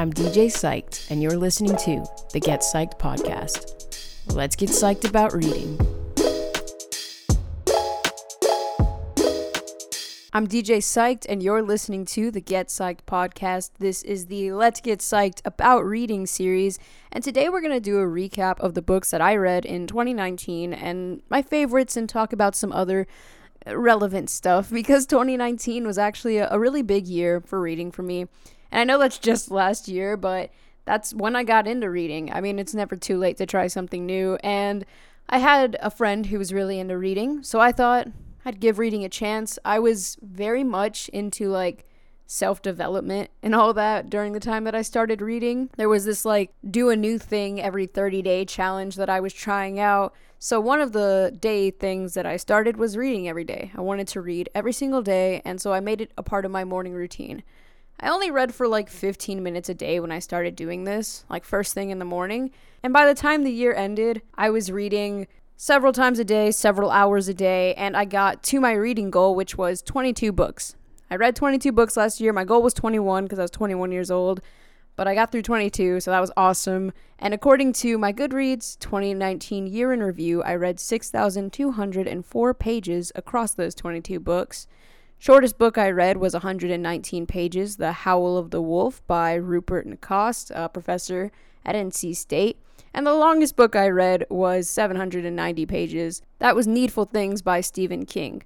I'm DJ Psyched, and you're listening to the Get Psyched podcast. Let's get psyched about reading. I'm DJ Psyched, and you're listening to the Get Psyched podcast. This is the Let's Get Psyched About Reading series, and today we're going to do a recap of the books that I read in 2019 and my favorites, and talk about some other relevant stuff because 2019 was actually a, a really big year for reading for me. And I know that's just last year, but that's when I got into reading. I mean, it's never too late to try something new. And I had a friend who was really into reading, so I thought I'd give reading a chance. I was very much into like self development and all that during the time that I started reading. There was this like do a new thing every 30 day challenge that I was trying out. So, one of the day things that I started was reading every day. I wanted to read every single day, and so I made it a part of my morning routine. I only read for like 15 minutes a day when I started doing this, like first thing in the morning. And by the time the year ended, I was reading several times a day, several hours a day, and I got to my reading goal, which was 22 books. I read 22 books last year. My goal was 21 because I was 21 years old, but I got through 22, so that was awesome. And according to my Goodreads 2019 year in review, I read 6,204 pages across those 22 books. Shortest book I read was 119 pages, The Howl of the Wolf by Rupert Nacoste, a professor at NC State. And the longest book I read was 790 pages. That was Needful Things by Stephen King.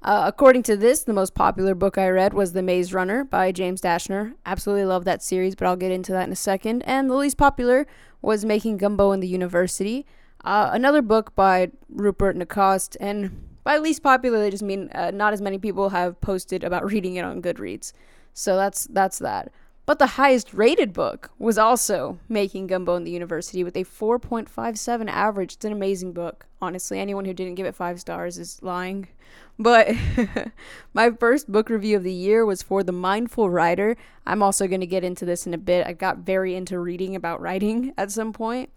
Uh, according to this, the most popular book I read was The Maze Runner by James Dashner. Absolutely love that series, but I'll get into that in a second. And the least popular was Making Gumbo in the University, uh, another book by Rupert Nacoste, and by least popular, they just mean uh, not as many people have posted about reading it on Goodreads. So that's that's that. But the highest rated book was also Making Gumbo in the University with a 4.57 average. It's an amazing book. Honestly, anyone who didn't give it five stars is lying. But my first book review of the year was for The Mindful Writer. I'm also going to get into this in a bit. I got very into reading about writing at some point.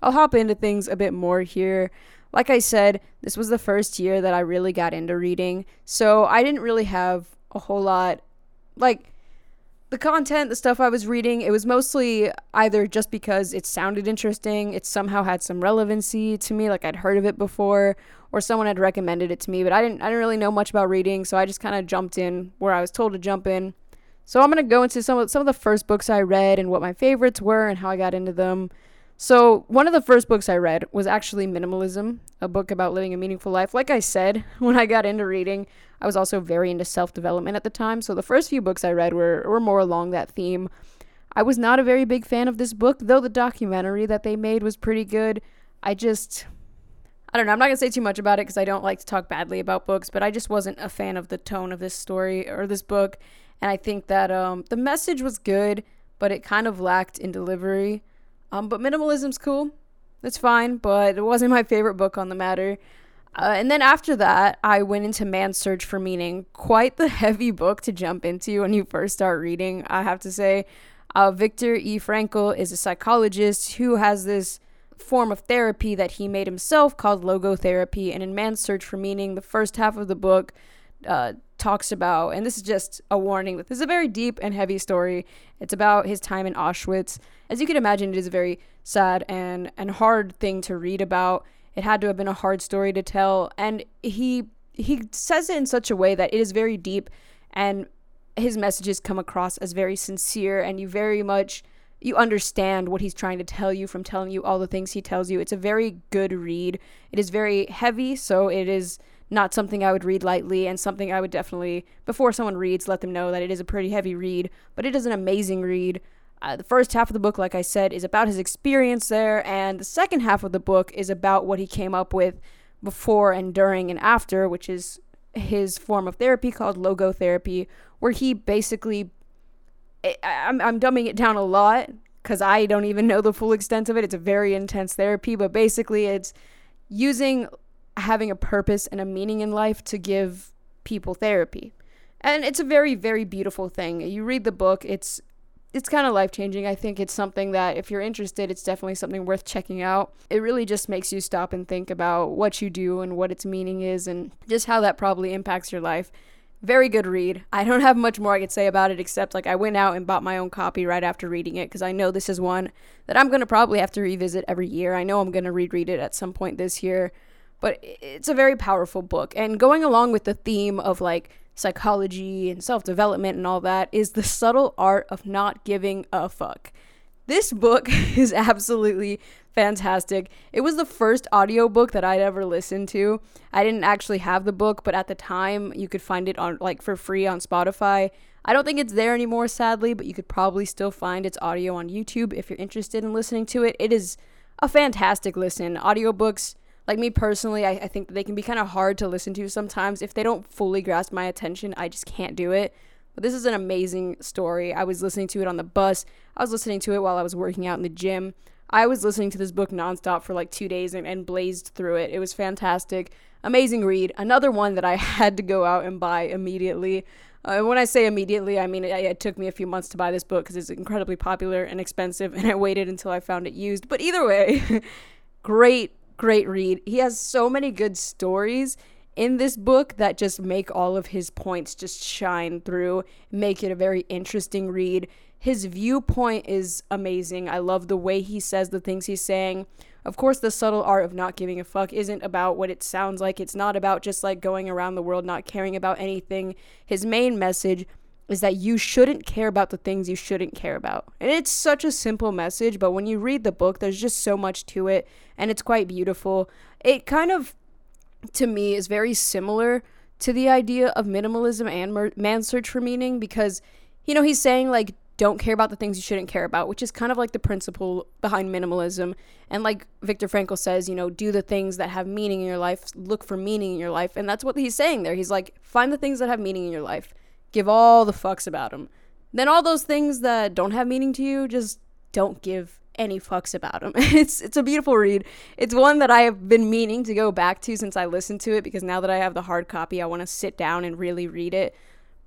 I'll hop into things a bit more here. Like I said, this was the first year that I really got into reading, so I didn't really have a whole lot like the content, the stuff I was reading, it was mostly either just because it sounded interesting, it somehow had some relevancy to me, like I'd heard of it before, or someone had recommended it to me, but I didn't I didn't really know much about reading, so I just kind of jumped in where I was told to jump in. So I'm going to go into some of some of the first books I read and what my favorites were and how I got into them. So, one of the first books I read was actually Minimalism, a book about living a meaningful life. Like I said, when I got into reading, I was also very into self development at the time. So, the first few books I read were, were more along that theme. I was not a very big fan of this book, though the documentary that they made was pretty good. I just. I don't know. I'm not to say too much about it because I don't like to talk badly about books, but I just wasn't a fan of the tone of this story or this book. And I think that um, the message was good, but it kind of lacked in delivery. Um, but minimalism's cool. It's fine, but it wasn't my favorite book on the matter. Uh, and then after that, I went into Man's Search for Meaning. Quite the heavy book to jump into when you first start reading, I have to say. Uh, Viktor E. Frankl is a psychologist who has this form of therapy that he made himself called logotherapy. And in Man's Search for Meaning, the first half of the book uh, talks about, and this is just a warning, this is a very deep and heavy story. It's about his time in Auschwitz. As you can imagine, it is a very sad and, and hard thing to read about. It had to have been a hard story to tell. And he he says it in such a way that it is very deep and his messages come across as very sincere and you very much you understand what he's trying to tell you from telling you all the things he tells you. It's a very good read. It is very heavy, so it is not something I would read lightly and something I would definitely, before someone reads, let them know that it is a pretty heavy read, but it is an amazing read. Uh, the first half of the book, like I said, is about his experience there, and the second half of the book is about what he came up with before and during and after, which is his form of therapy called logotherapy, where he basically. I'm, I'm dumbing it down a lot because I don't even know the full extent of it. It's a very intense therapy, but basically, it's using having a purpose and a meaning in life to give people therapy. And it's a very very beautiful thing. You read the book, it's it's kind of life changing. I think it's something that if you're interested, it's definitely something worth checking out. It really just makes you stop and think about what you do and what its meaning is and just how that probably impacts your life. very good read. I don't have much more I could say about it except like I went out and bought my own copy right after reading it because I know this is one that I'm going to probably have to revisit every year. I know I'm going to reread it at some point this year, but it's a very powerful book. And going along with the theme of like psychology and self development and all that is the subtle art of not giving a fuck. This book is absolutely fantastic. It was the first audiobook that I'd ever listened to. I didn't actually have the book, but at the time you could find it on like for free on Spotify. I don't think it's there anymore sadly, but you could probably still find its audio on YouTube if you're interested in listening to it. It is a fantastic listen. Audiobooks like me personally, I, I think they can be kind of hard to listen to sometimes. If they don't fully grasp my attention, I just can't do it. But this is an amazing story. I was listening to it on the bus. I was listening to it while I was working out in the gym. I was listening to this book nonstop for like two days and, and blazed through it. It was fantastic. Amazing read. Another one that I had to go out and buy immediately. Uh, when I say immediately, I mean it, it, took me a few months to buy this book because it's incredibly popular and expensive, and I waited until I found it used. But either way, great great read. He has so many good stories in this book that just make all of his points just shine through, make it a very interesting read. His viewpoint is amazing. I love the way he says the things he's saying. Of course, the subtle art of not giving a fuck isn't about what it sounds like. It's not about just like going around the world not caring about anything. His main message is that you shouldn't care about the things you shouldn't care about. And it's such a simple message, but when you read the book, there's just so much to it, and it's quite beautiful. It kind of, to me, is very similar to the idea of minimalism and mer- search for meaning because, you know, he's saying, like, don't care about the things you shouldn't care about, which is kind of like the principle behind minimalism. And like Viktor Frankl says, you know, do the things that have meaning in your life, look for meaning in your life. And that's what he's saying there. He's like, find the things that have meaning in your life give all the fucks about them. Then all those things that don't have meaning to you, just don't give any fucks about them. it's it's a beautiful read. It's one that I have been meaning to go back to since I listened to it because now that I have the hard copy, I want to sit down and really read it.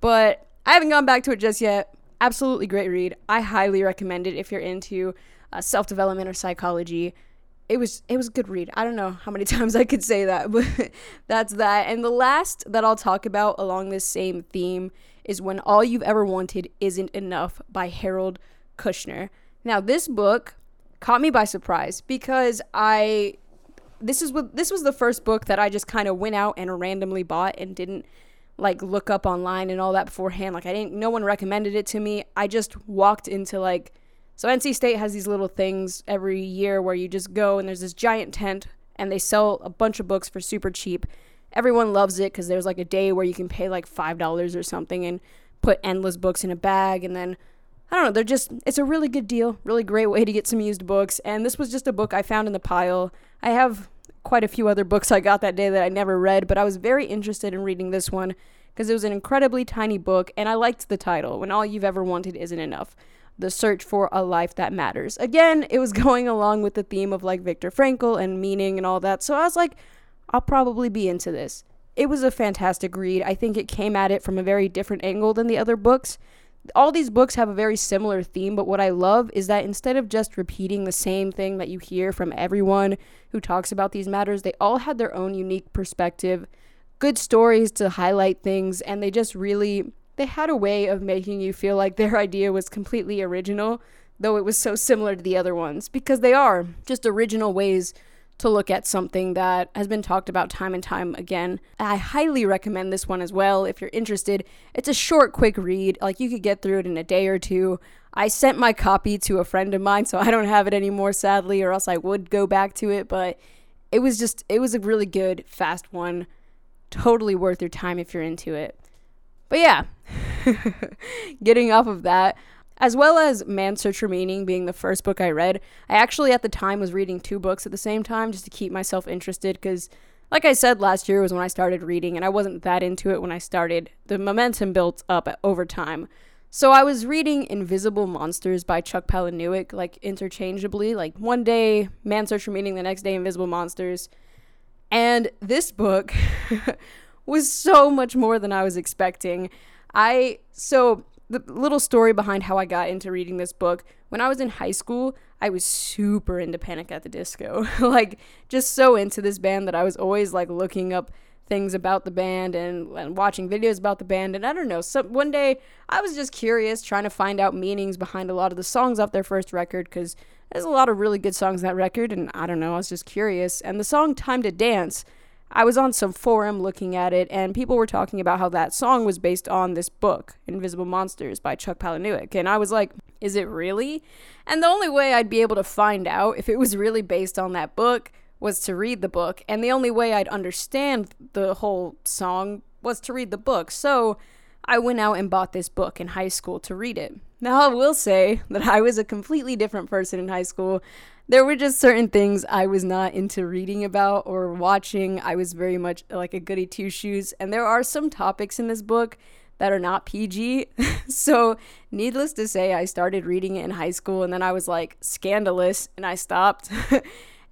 But I haven't gone back to it just yet. Absolutely great read. I highly recommend it if you're into uh, self development or psychology it was it was a good read. I don't know how many times I could say that, but that's that. And the last that I'll talk about along this same theme is When All You've Ever Wanted Isn't Enough by Harold Kushner. Now, this book caught me by surprise because I this is what this was the first book that I just kind of went out and randomly bought and didn't like look up online and all that beforehand. Like I didn't no one recommended it to me. I just walked into like so NC State has these little things every year where you just go and there's this giant tent and they sell a bunch of books for super cheap. Everyone loves it because there's like a day where you can pay like five dollars or something and put endless books in a bag and then I don't know, they're just it's a really good deal, really great way to get some used books. And this was just a book I found in the pile. I have quite a few other books I got that day that I never read, but I was very interested in reading this one because it was an incredibly tiny book and I liked the title, When All You've Ever Wanted Isn't Enough the search for a life that matters. Again, it was going along with the theme of like Viktor Frankl and meaning and all that. So I was like, I'll probably be into this. It was a fantastic read. I think it came at it from a very different angle than the other books. All these books have a very similar theme, but what I love is that instead of just repeating the same thing that you hear from everyone who talks about these matters, they all had their own unique perspective, good stories to highlight things, and they just really they had a way of making you feel like their idea was completely original, though it was so similar to the other ones, because they are just original ways to look at something that has been talked about time and time again. I highly recommend this one as well if you're interested. It's a short, quick read, like you could get through it in a day or two. I sent my copy to a friend of mine, so I don't have it anymore, sadly, or else I would go back to it, but it was just, it was a really good, fast one. Totally worth your time if you're into it. But yeah, getting off of that, as well as Man's Search for Meaning being the first book I read, I actually at the time was reading two books at the same time just to keep myself interested because, like I said, last year was when I started reading and I wasn't that into it when I started. The momentum built up over time. So I was reading Invisible Monsters by Chuck Palahniuk, like interchangeably. Like one day, Man's Search for Meaning, the next day, Invisible Monsters. And this book was so much more than I was expecting. I so the little story behind how I got into reading this book. When I was in high school, I was super into Panic at the Disco. like just so into this band that I was always like looking up things about the band and, and watching videos about the band. And I don't know, so one day I was just curious, trying to find out meanings behind a lot of the songs off their first record because there's a lot of really good songs on that record. And I don't know, I was just curious. And the song Time to Dance, I was on some forum looking at it, and people were talking about how that song was based on this book, Invisible Monsters by Chuck Palahniuk. And I was like, is it really? And the only way I'd be able to find out if it was really based on that book was to read the book, and the only way I'd understand the whole song was to read the book. So I went out and bought this book in high school to read it. Now, I will say that I was a completely different person in high school. There were just certain things I was not into reading about or watching. I was very much like a goody two shoes, and there are some topics in this book that are not PG. so, needless to say, I started reading it in high school and then I was like, scandalous, and I stopped.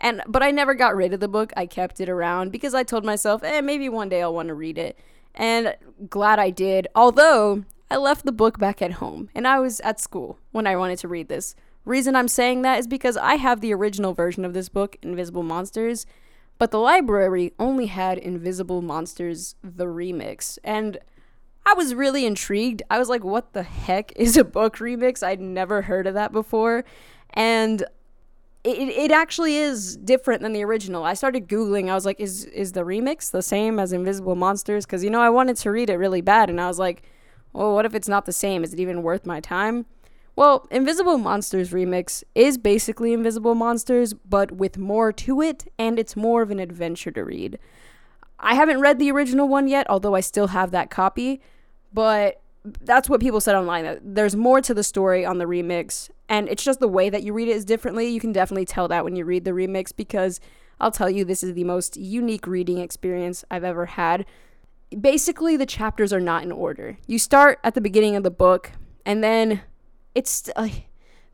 And but I never got rid of the book. I kept it around because I told myself, "Eh, maybe one day I'll want to read it." And glad I did. Although I left the book back at home and I was at school when I wanted to read this. Reason I'm saying that is because I have the original version of this book, Invisible Monsters, but the library only had Invisible Monsters the remix. And I was really intrigued. I was like, what the heck is a book remix? I'd never heard of that before. And it, it actually is different than the original. I started googling. I was like, is is the remix the same as Invisible Monsters? Because you know I wanted to read it really bad, and I was like, well, what if it's not the same? Is it even worth my time? Well, Invisible Monsters remix is basically Invisible Monsters, but with more to it, and it's more of an adventure to read. I haven't read the original one yet, although I still have that copy, but that's what people said online. That there's more to the story on the remix, and it's just the way that you read it is differently. You can definitely tell that when you read the remix because I'll tell you, this is the most unique reading experience I've ever had. Basically, the chapters are not in order. You start at the beginning of the book, and then it's uh,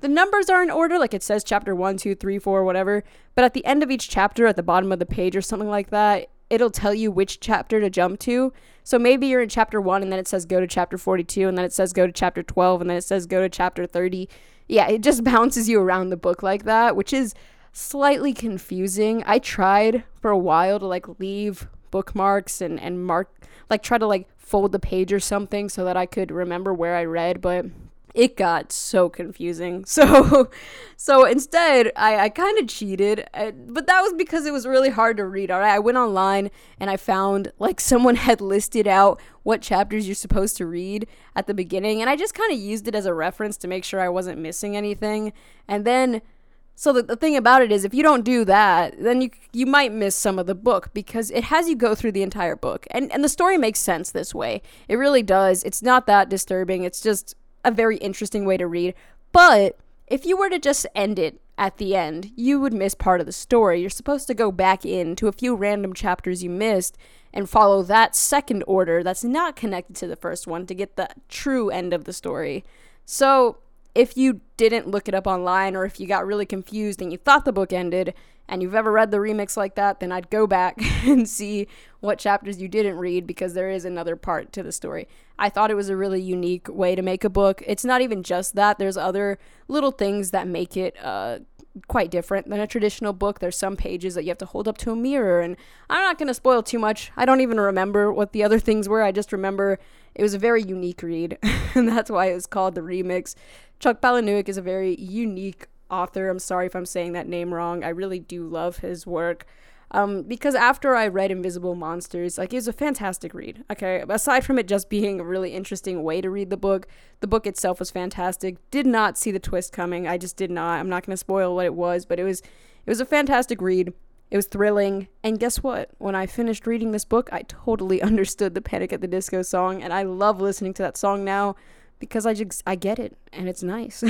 the numbers are in order, like it says chapter one, two, three, four, whatever. But at the end of each chapter, at the bottom of the page or something like that, it'll tell you which chapter to jump to. So maybe you're in chapter 1 and then it says go to chapter 42 and then it says go to chapter 12 and then it says go to chapter 30. Yeah, it just bounces you around the book like that, which is slightly confusing. I tried for a while to like leave bookmarks and and mark like try to like fold the page or something so that I could remember where I read, but it got so confusing. So, so instead, I, I kind of cheated, uh, but that was because it was really hard to read. All right, I went online and I found like someone had listed out what chapters you're supposed to read at the beginning, and I just kind of used it as a reference to make sure I wasn't missing anything. And then, so the, the thing about it is, if you don't do that, then you you might miss some of the book because it has you go through the entire book, and and the story makes sense this way. It really does. It's not that disturbing. It's just a very interesting way to read. But if you were to just end it at the end, you would miss part of the story. You're supposed to go back into a few random chapters you missed and follow that second order that's not connected to the first one to get the true end of the story. So, if you didn't look it up online or if you got really confused and you thought the book ended and you've ever read the remix like that, then I'd go back and see what chapters you didn't read because there is another part to the story. I thought it was a really unique way to make a book. It's not even just that, there's other little things that make it uh, quite different than a traditional book. There's some pages that you have to hold up to a mirror, and I'm not going to spoil too much. I don't even remember what the other things were. I just remember it was a very unique read, and that's why it was called the remix. Chuck Palahniuk is a very unique author. I'm sorry if I'm saying that name wrong. I really do love his work. Um, because after I read Invisible Monsters, like it was a fantastic read. Okay, aside from it just being a really interesting way to read the book, the book itself was fantastic. Did not see the twist coming. I just did not. I'm not going to spoil what it was, but it was it was a fantastic read. It was thrilling. And guess what? When I finished reading this book, I totally understood the Panic at the Disco song, and I love listening to that song now because I just I get it and it's nice.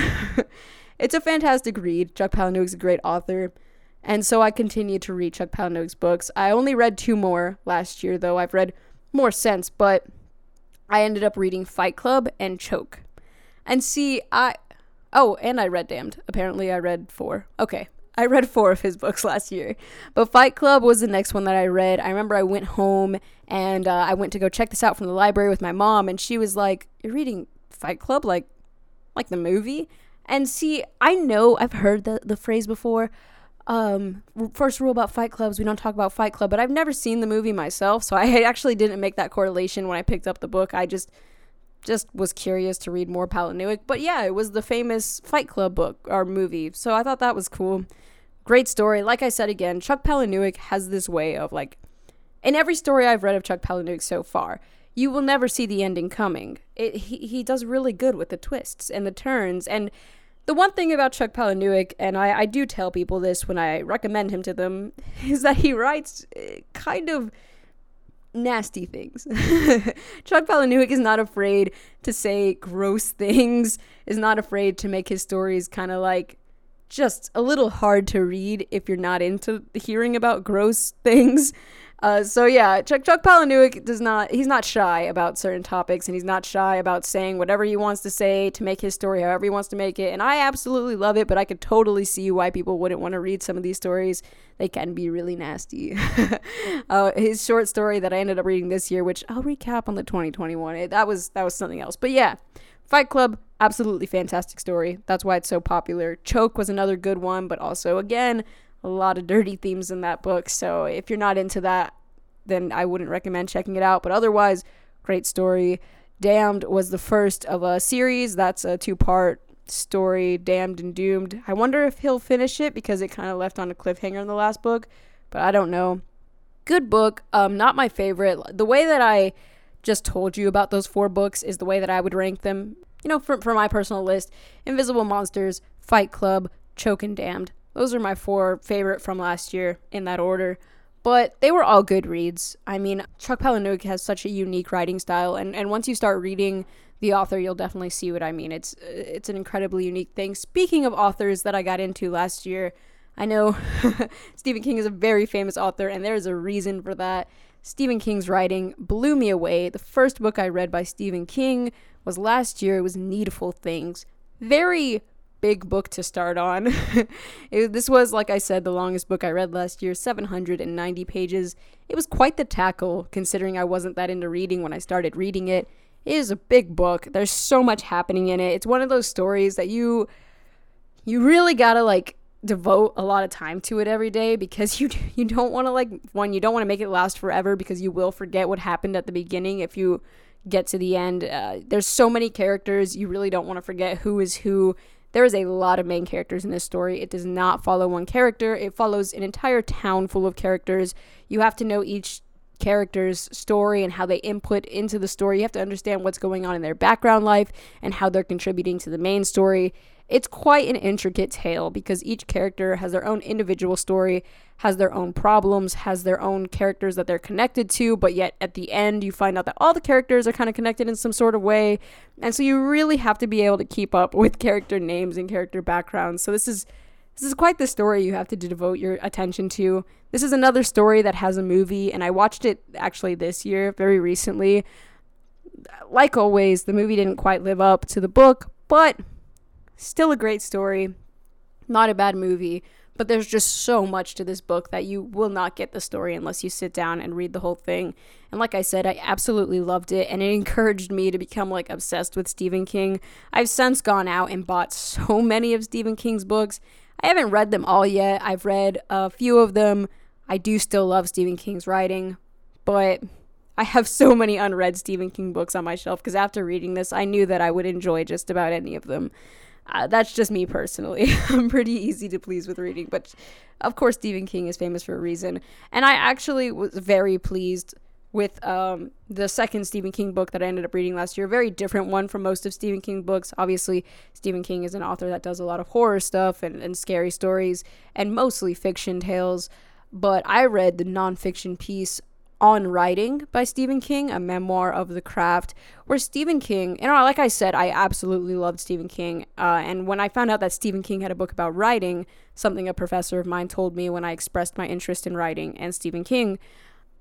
it's a fantastic read. Chuck Palahniuk's a great author. And so I continue to read Chuck Palahniuk's books. I only read two more last year, though. I've read more since, but I ended up reading Fight Club and Choke. And see, I. Oh, and I read Damned. Apparently, I read four. Okay. I read four of his books last year. But Fight Club was the next one that I read. I remember I went home and uh, I went to go check this out from the library with my mom, and she was like, You're reading Fight Club? Like, like the movie? And see, I know I've heard the, the phrase before, um, first rule about fight clubs we don't talk about fight club but i've never seen the movie myself so i actually didn't make that correlation when i picked up the book i just just was curious to read more palahniuk but yeah it was the famous fight club book or movie so i thought that was cool great story like i said again chuck palahniuk has this way of like in every story i've read of chuck palahniuk so far you will never see the ending coming it, he, he does really good with the twists and the turns and the one thing about Chuck Palahniuk, and I, I do tell people this when I recommend him to them, is that he writes eh, kind of nasty things. Chuck Palahniuk is not afraid to say gross things, is not afraid to make his stories kind of like just a little hard to read if you're not into hearing about gross things. Uh, so yeah, Chuck Chuck Palahniuk does not he's not shy about certain topics and he's not shy about saying whatever he wants to say to make his story however he wants to make it. And I absolutely love it, but I could totally see why people wouldn't want to read some of these stories. They can be really nasty. uh, his short story that I ended up reading this year, which I'll recap on the 2021. It, that was that was something else. But yeah, Fight Club, absolutely fantastic story. That's why it's so popular. Choke was another good one, but also again a lot of dirty themes in that book. So if you're not into that, then I wouldn't recommend checking it out. But otherwise, great story. Damned was the first of a series. That's a two part story, Damned and Doomed. I wonder if he'll finish it because it kind of left on a cliffhanger in the last book, but I don't know. Good book. Um, not my favorite. The way that I just told you about those four books is the way that I would rank them. You know, for, for my personal list Invisible Monsters, Fight Club, Choke and Damned. Those are my four favorite from last year in that order. But they were all good reads. I mean, Chuck Palahniuk has such a unique writing style, and, and once you start reading the author, you'll definitely see what I mean. It's it's an incredibly unique thing. Speaking of authors that I got into last year, I know Stephen King is a very famous author, and there's a reason for that. Stephen King's writing blew me away. The first book I read by Stephen King was last year. It was Needful Things. Very big book to start on. it, this was, like I said, the longest book I read last year, 790 pages. It was quite the tackle, considering I wasn't that into reading when I started reading it. It is a big book. There's so much happening in it. It's one of those stories that you you really gotta like devote a lot of time to it every day because you you don't want to like one you don't want to make it last forever because you will forget what happened at the beginning if you get to the end. Uh, there's so many characters you really don't want to forget who is who there is a lot of main characters in this story. It does not follow one character, it follows an entire town full of characters. You have to know each character's story and how they input into the story. You have to understand what's going on in their background life and how they're contributing to the main story. It's quite an intricate tale because each character has their own individual story, has their own problems, has their own characters that they're connected to, but yet at the end you find out that all the characters are kind of connected in some sort of way. And so you really have to be able to keep up with character names and character backgrounds. So this is this is quite the story you have to devote your attention to. This is another story that has a movie, and I watched it actually this year, very recently. Like always, the movie didn't quite live up to the book, but Still a great story. Not a bad movie, but there's just so much to this book that you will not get the story unless you sit down and read the whole thing. And like I said, I absolutely loved it and it encouraged me to become like obsessed with Stephen King. I've since gone out and bought so many of Stephen King's books. I haven't read them all yet. I've read a few of them. I do still love Stephen King's writing, but I have so many unread Stephen King books on my shelf because after reading this, I knew that I would enjoy just about any of them. Uh, that's just me personally. I'm pretty easy to please with reading, but of course, Stephen King is famous for a reason. And I actually was very pleased with um, the second Stephen King book that I ended up reading last year. Very different one from most of Stephen King books. Obviously, Stephen King is an author that does a lot of horror stuff and, and scary stories and mostly fiction tales. But I read the nonfiction piece on Writing by Stephen King, a memoir of the craft, where Stephen King, you know, like I said, I absolutely loved Stephen King. Uh, and when I found out that Stephen King had a book about writing, something a professor of mine told me when I expressed my interest in writing and Stephen King,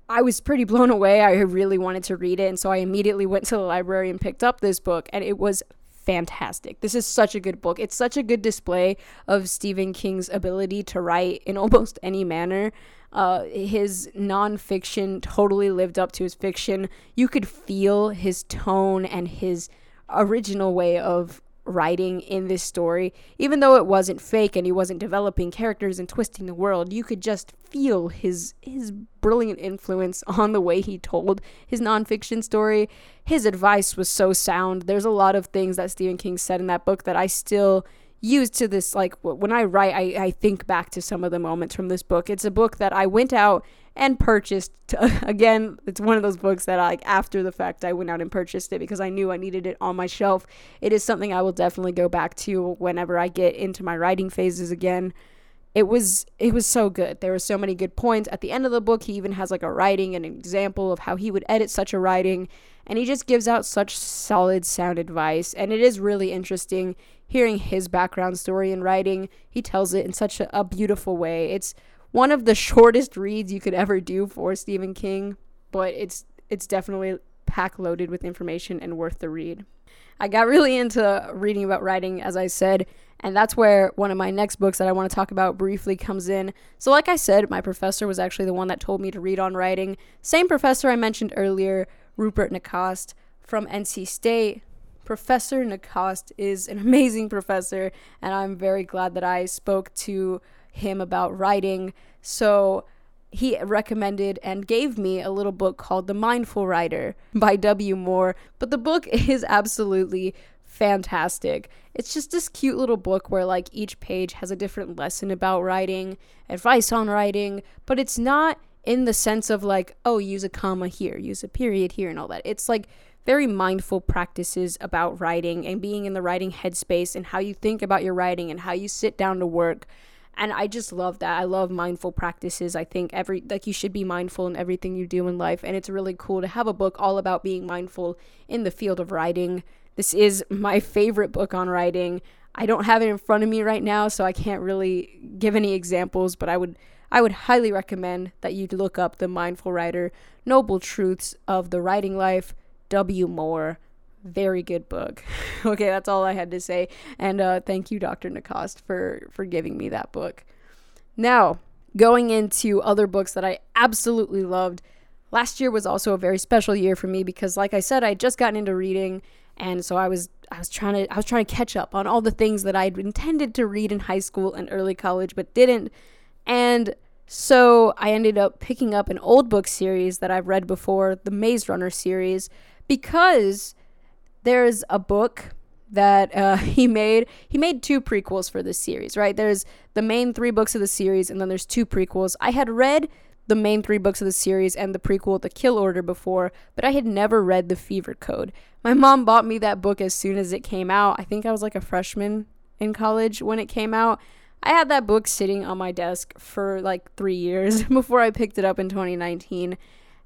I was pretty blown away. I really wanted to read it. And so I immediately went to the library and picked up this book, and it was fantastic. This is such a good book. It's such a good display of Stephen King's ability to write in almost any manner. Uh, his nonfiction totally lived up to his fiction. You could feel his tone and his original way of writing in this story. Even though it wasn't fake and he wasn't developing characters and twisting the world, you could just feel his his brilliant influence on the way he told his nonfiction story. His advice was so sound. There's a lot of things that Stephen King said in that book that I still use to this like when I write I, I think back to some of the moments from this book. It's a book that I went out and purchased to, again it's one of those books that I, like after the fact i went out and purchased it because i knew i needed it on my shelf. It is something i will definitely go back to whenever i get into my writing phases again. It was it was so good. There were so many good points. At the end of the book he even has like a writing an example of how he would edit such a writing and he just gives out such solid sound advice and it is really interesting hearing his background story in writing he tells it in such a, a beautiful way it's one of the shortest reads you could ever do for Stephen King, but it's it's definitely pack loaded with information and worth the read. I got really into reading about writing, as I said, and that's where one of my next books that I want to talk about briefly comes in. So, like I said, my professor was actually the one that told me to read on writing. Same professor I mentioned earlier, Rupert Nacoste from NC State. Professor Nacoste is an amazing professor, and I'm very glad that I spoke to him about writing. So he recommended and gave me a little book called The Mindful Writer by W. Moore. But the book is absolutely fantastic. It's just this cute little book where, like, each page has a different lesson about writing, advice on writing, but it's not in the sense of, like, oh, use a comma here, use a period here, and all that. It's like very mindful practices about writing and being in the writing headspace and how you think about your writing and how you sit down to work and I just love that. I love mindful practices. I think every like you should be mindful in everything you do in life and it's really cool to have a book all about being mindful in the field of writing. This is my favorite book on writing. I don't have it in front of me right now, so I can't really give any examples, but I would I would highly recommend that you look up The Mindful Writer: Noble Truths of the Writing Life, W. Moore very good book. okay, that's all I had to say. And uh, thank you, Dr. Nacoste, for for giving me that book. Now, going into other books that I absolutely loved. Last year was also a very special year for me because, like I said, I had just gotten into reading, and so I was I was trying to I was trying to catch up on all the things that I had intended to read in high school and early college, but didn't. And so I ended up picking up an old book series that I've read before, the Maze Runner series, because there's a book that uh, he made. He made two prequels for this series, right? There's the main three books of the series, and then there's two prequels. I had read the main three books of the series and the prequel, The Kill Order, before, but I had never read The Fever Code. My mom bought me that book as soon as it came out. I think I was like a freshman in college when it came out. I had that book sitting on my desk for like three years before I picked it up in 2019.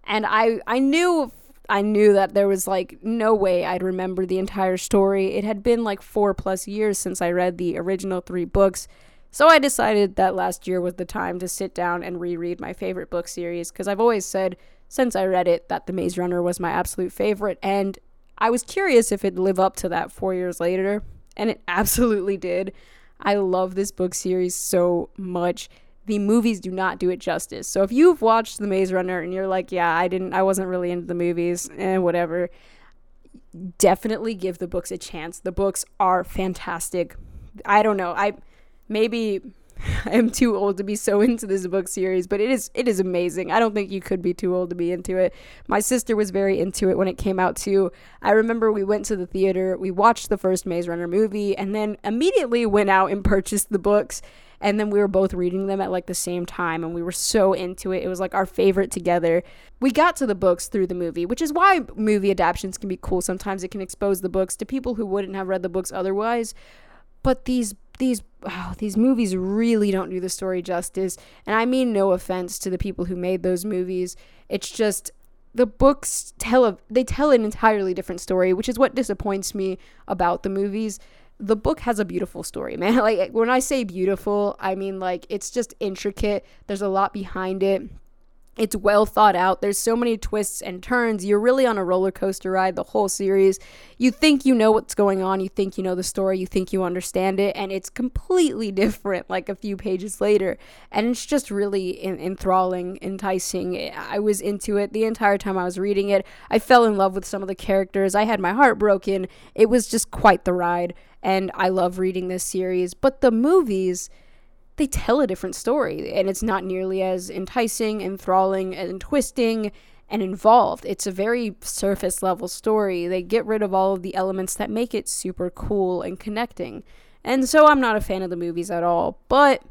And I, I knew I knew that there was like no way I'd remember the entire story. It had been like four plus years since I read the original three books. So I decided that last year was the time to sit down and reread my favorite book series because I've always said since I read it that The Maze Runner was my absolute favorite. And I was curious if it'd live up to that four years later. And it absolutely did. I love this book series so much the movies do not do it justice. So if you've watched The Maze Runner and you're like, yeah, I didn't, I wasn't really into the movies and eh, whatever, definitely give the books a chance. The books are fantastic. I don't know. I maybe I'm too old to be so into this book series, but it is it is amazing. I don't think you could be too old to be into it. My sister was very into it when it came out too. I remember we went to the theater, we watched the first Maze Runner movie, and then immediately went out and purchased the books and then we were both reading them at like the same time and we were so into it. It was like our favorite together. We got to the books through the movie, which is why movie adaptations can be cool. Sometimes it can expose the books to people who wouldn't have read the books otherwise. But these these oh, these movies really don't do the story justice. And I mean no offense to the people who made those movies. It's just the books tell a they tell an entirely different story, which is what disappoints me about the movies the book has a beautiful story, man. Like when I say beautiful, I mean like it's just intricate. There's a lot behind it. It's well thought out. There's so many twists and turns. You're really on a roller coaster ride the whole series. You think you know what's going on. You think you know the story. You think you understand it. And it's completely different like a few pages later. And it's just really enthralling, enticing. I was into it the entire time I was reading it. I fell in love with some of the characters. I had my heart broken. It was just quite the ride and I love reading this series. But the movies, they tell a different story, and it's not nearly as enticing, enthralling, and twisting and involved. It's a very surface level story. They get rid of all of the elements that make it super cool and connecting. And so I'm not a fan of the movies at all, but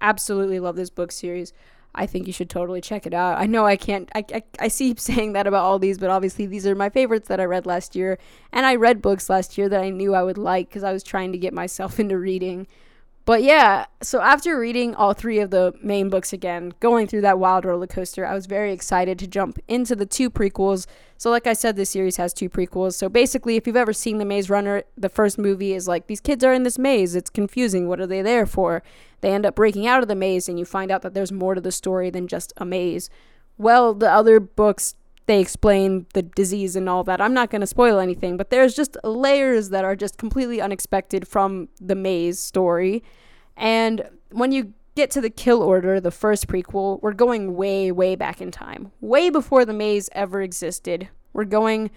absolutely love this book series. I think you should totally check it out. I know I can't, I, I, I see saying that about all these, but obviously these are my favorites that I read last year. And I read books last year that I knew I would like because I was trying to get myself into reading. But yeah, so after reading all three of the main books again, going through that wild roller coaster, I was very excited to jump into the two prequels. So, like I said, this series has two prequels. So, basically, if you've ever seen The Maze Runner, the first movie is like these kids are in this maze. It's confusing. What are they there for? They end up breaking out of the maze, and you find out that there's more to the story than just a maze. Well, the other books they explain the disease and all that. I'm not going to spoil anything, but there's just layers that are just completely unexpected from the maze story. And when you get to the kill order, the first prequel, we're going way, way back in time. Way before the maze ever existed. We're going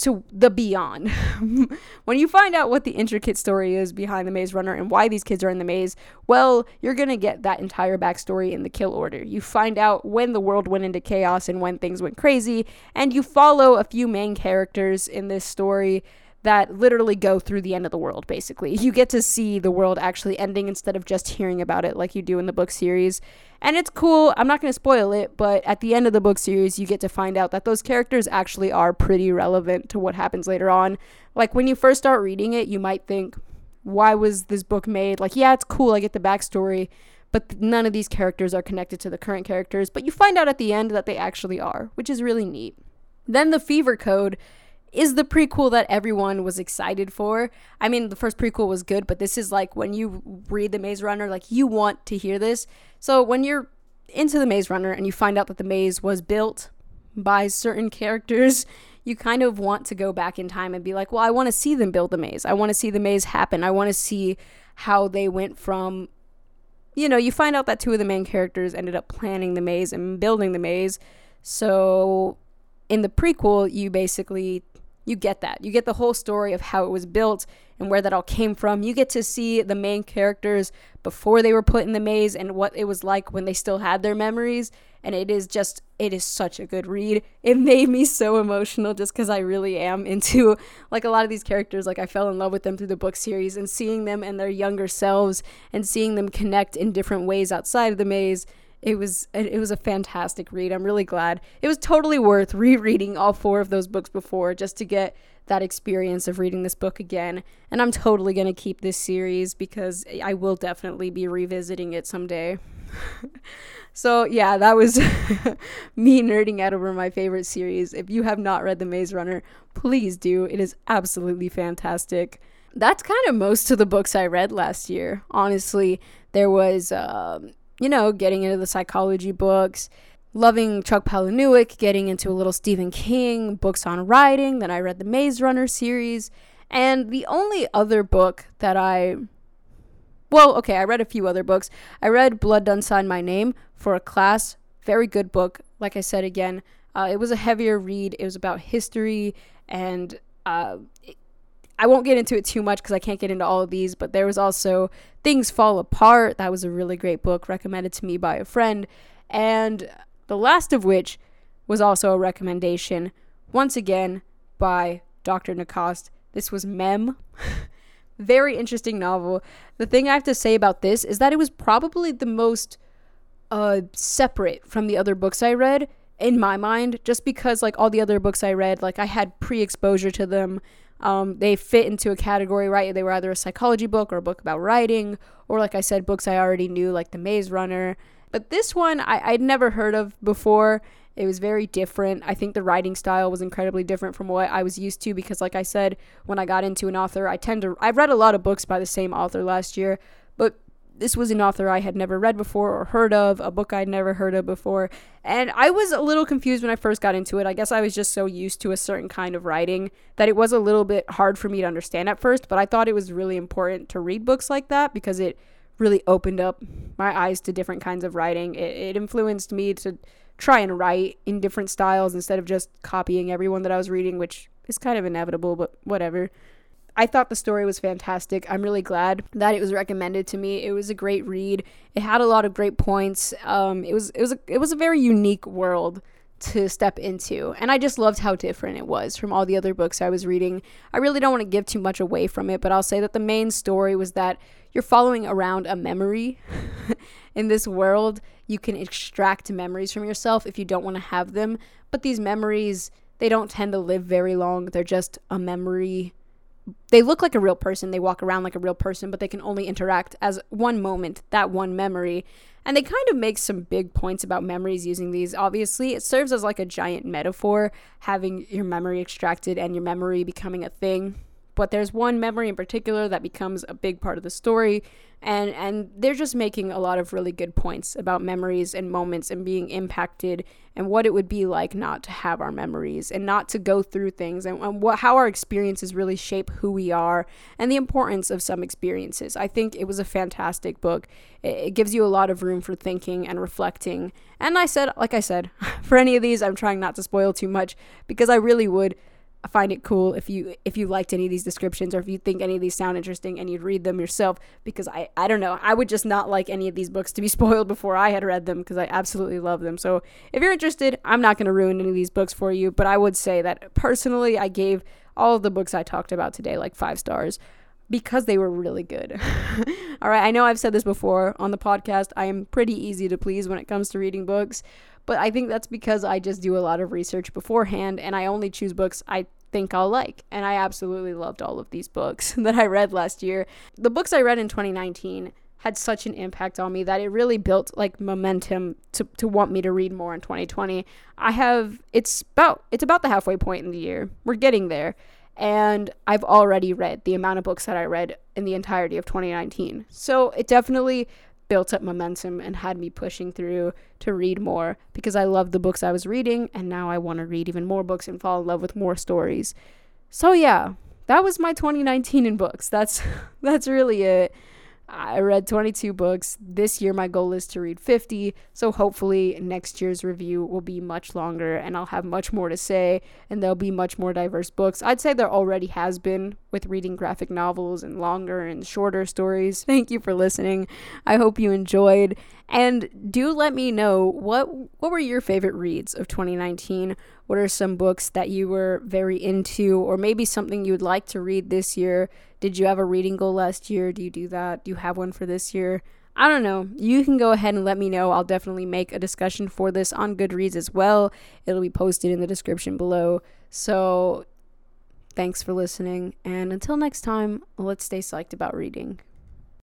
to the beyond. when you find out what the intricate story is behind the Maze Runner and why these kids are in the maze, well, you're going to get that entire backstory in the kill order. You find out when the world went into chaos and when things went crazy, and you follow a few main characters in this story that literally go through the end of the world, basically. You get to see the world actually ending instead of just hearing about it like you do in the book series. And it's cool. I'm not going to spoil it, but at the end of the book series, you get to find out that those characters actually are pretty relevant to what happens later on. Like when you first start reading it, you might think, why was this book made? Like, yeah, it's cool. I get the backstory. But none of these characters are connected to the current characters. But you find out at the end that they actually are, which is really neat. Then the Fever Code is the prequel that everyone was excited for. I mean, the first prequel was good, but this is like when you read The Maze Runner, like you want to hear this. So when you're into The Maze Runner and you find out that the maze was built by certain characters, you kind of want to go back in time and be like, well, I want to see them build the maze. I want to see the maze happen. I want to see how they went from, you know, you find out that two of the main characters ended up planning the maze and building the maze. So in the prequel, you basically you get that. You get the whole story of how it was built and where that all came from. You get to see the main characters before they were put in the maze and what it was like when they still had their memories. And it is just, it is such a good read. It made me so emotional just because I really am into like a lot of these characters. Like I fell in love with them through the book series and seeing them and their younger selves and seeing them connect in different ways outside of the maze it was it was a fantastic read. I'm really glad. It was totally worth rereading all four of those books before just to get that experience of reading this book again. And I'm totally going to keep this series because I will definitely be revisiting it someday. so, yeah, that was me nerding out over my favorite series. If you have not read The Maze Runner, please do. It is absolutely fantastic. That's kind of most of the books I read last year. Honestly, there was um, you know, getting into the psychology books, loving Chuck Palahniuk, getting into a little Stephen King, books on writing. Then I read the Maze Runner series. And the only other book that I. Well, okay, I read a few other books. I read Blood Done Sign My Name for a class. Very good book. Like I said again, uh, it was a heavier read. It was about history and uh, I won't get into it too much because I can't get into all of these, but there was also Things Fall Apart. That was a really great book recommended to me by a friend. And the last of which was also a recommendation, once again, by Dr. Nacoste. This was Mem. Very interesting novel. The thing I have to say about this is that it was probably the most uh, separate from the other books I read in my mind, just because, like, all the other books I read, like, I had pre exposure to them. Um, they fit into a category, right? They were either a psychology book or a book about writing, or like I said, books I already knew, like The Maze Runner. But this one I, I'd never heard of before. It was very different. I think the writing style was incredibly different from what I was used to because, like I said, when I got into an author, I tend to. I've read a lot of books by the same author last year, but this was an author I had never read before or heard of, a book I'd never heard of before. And I was a little confused when I first got into it. I guess I was just so used to a certain kind of writing that it was a little bit hard for me to understand at first, but I thought it was really important to read books like that because it really opened up my eyes to different kinds of writing. It, it influenced me to try and write in different styles instead of just copying everyone that I was reading, which is kind of inevitable, but whatever. I thought the story was fantastic. I'm really glad that it was recommended to me. It was a great read. It had a lot of great points. Um, it was it was a, it was a very unique world to step into. And I just loved how different it was from all the other books I was reading. I really don't want to give too much away from it, but I'll say that the main story was that you're following around a memory in this world. You can extract memories from yourself if you don't want to have them, but these memories, they don't tend to live very long. They're just a memory they look like a real person, they walk around like a real person, but they can only interact as one moment, that one memory. And they kind of make some big points about memories using these. Obviously, it serves as like a giant metaphor, having your memory extracted and your memory becoming a thing. But there's one memory in particular that becomes a big part of the story and and they're just making a lot of really good points about memories and moments and being impacted and what it would be like not to have our memories and not to go through things and, and what how our experiences really shape who we are and the importance of some experiences. I think it was a fantastic book. It, it gives you a lot of room for thinking and reflecting. And i said like i said for any of these i'm trying not to spoil too much because i really would find it cool if you if you liked any of these descriptions or if you think any of these sound interesting and you'd read them yourself because I I don't know I would just not like any of these books to be spoiled before I had read them because I absolutely love them. So if you're interested, I'm not going to ruin any of these books for you, but I would say that personally I gave all of the books I talked about today like 5 stars because they were really good. all right, I know I've said this before on the podcast. I am pretty easy to please when it comes to reading books, but I think that's because I just do a lot of research beforehand and I only choose books I think I'll like. And I absolutely loved all of these books that I read last year. The books I read in 2019 had such an impact on me that it really built like momentum to, to want me to read more in 2020. I have it's about it's about the halfway point in the year. We're getting there. And I've already read the amount of books that I read in the entirety of 2019. So it definitely built up momentum and had me pushing through to read more because I loved the books I was reading and now I want to read even more books and fall in love with more stories. So yeah, that was my 2019 in books. That's that's really it. I read 22 books. This year, my goal is to read 50. So, hopefully, next year's review will be much longer and I'll have much more to say and there'll be much more diverse books. I'd say there already has been with reading graphic novels and longer and shorter stories. Thank you for listening. I hope you enjoyed. And do let me know what what were your favorite reads of 2019? What are some books that you were very into or maybe something you would like to read this year? Did you have a reading goal last year? Do you do that? Do you have one for this year? I don't know. You can go ahead and let me know. I'll definitely make a discussion for this on Goodreads as well. It'll be posted in the description below. So, thanks for listening. And until next time, let's stay psyched about reading.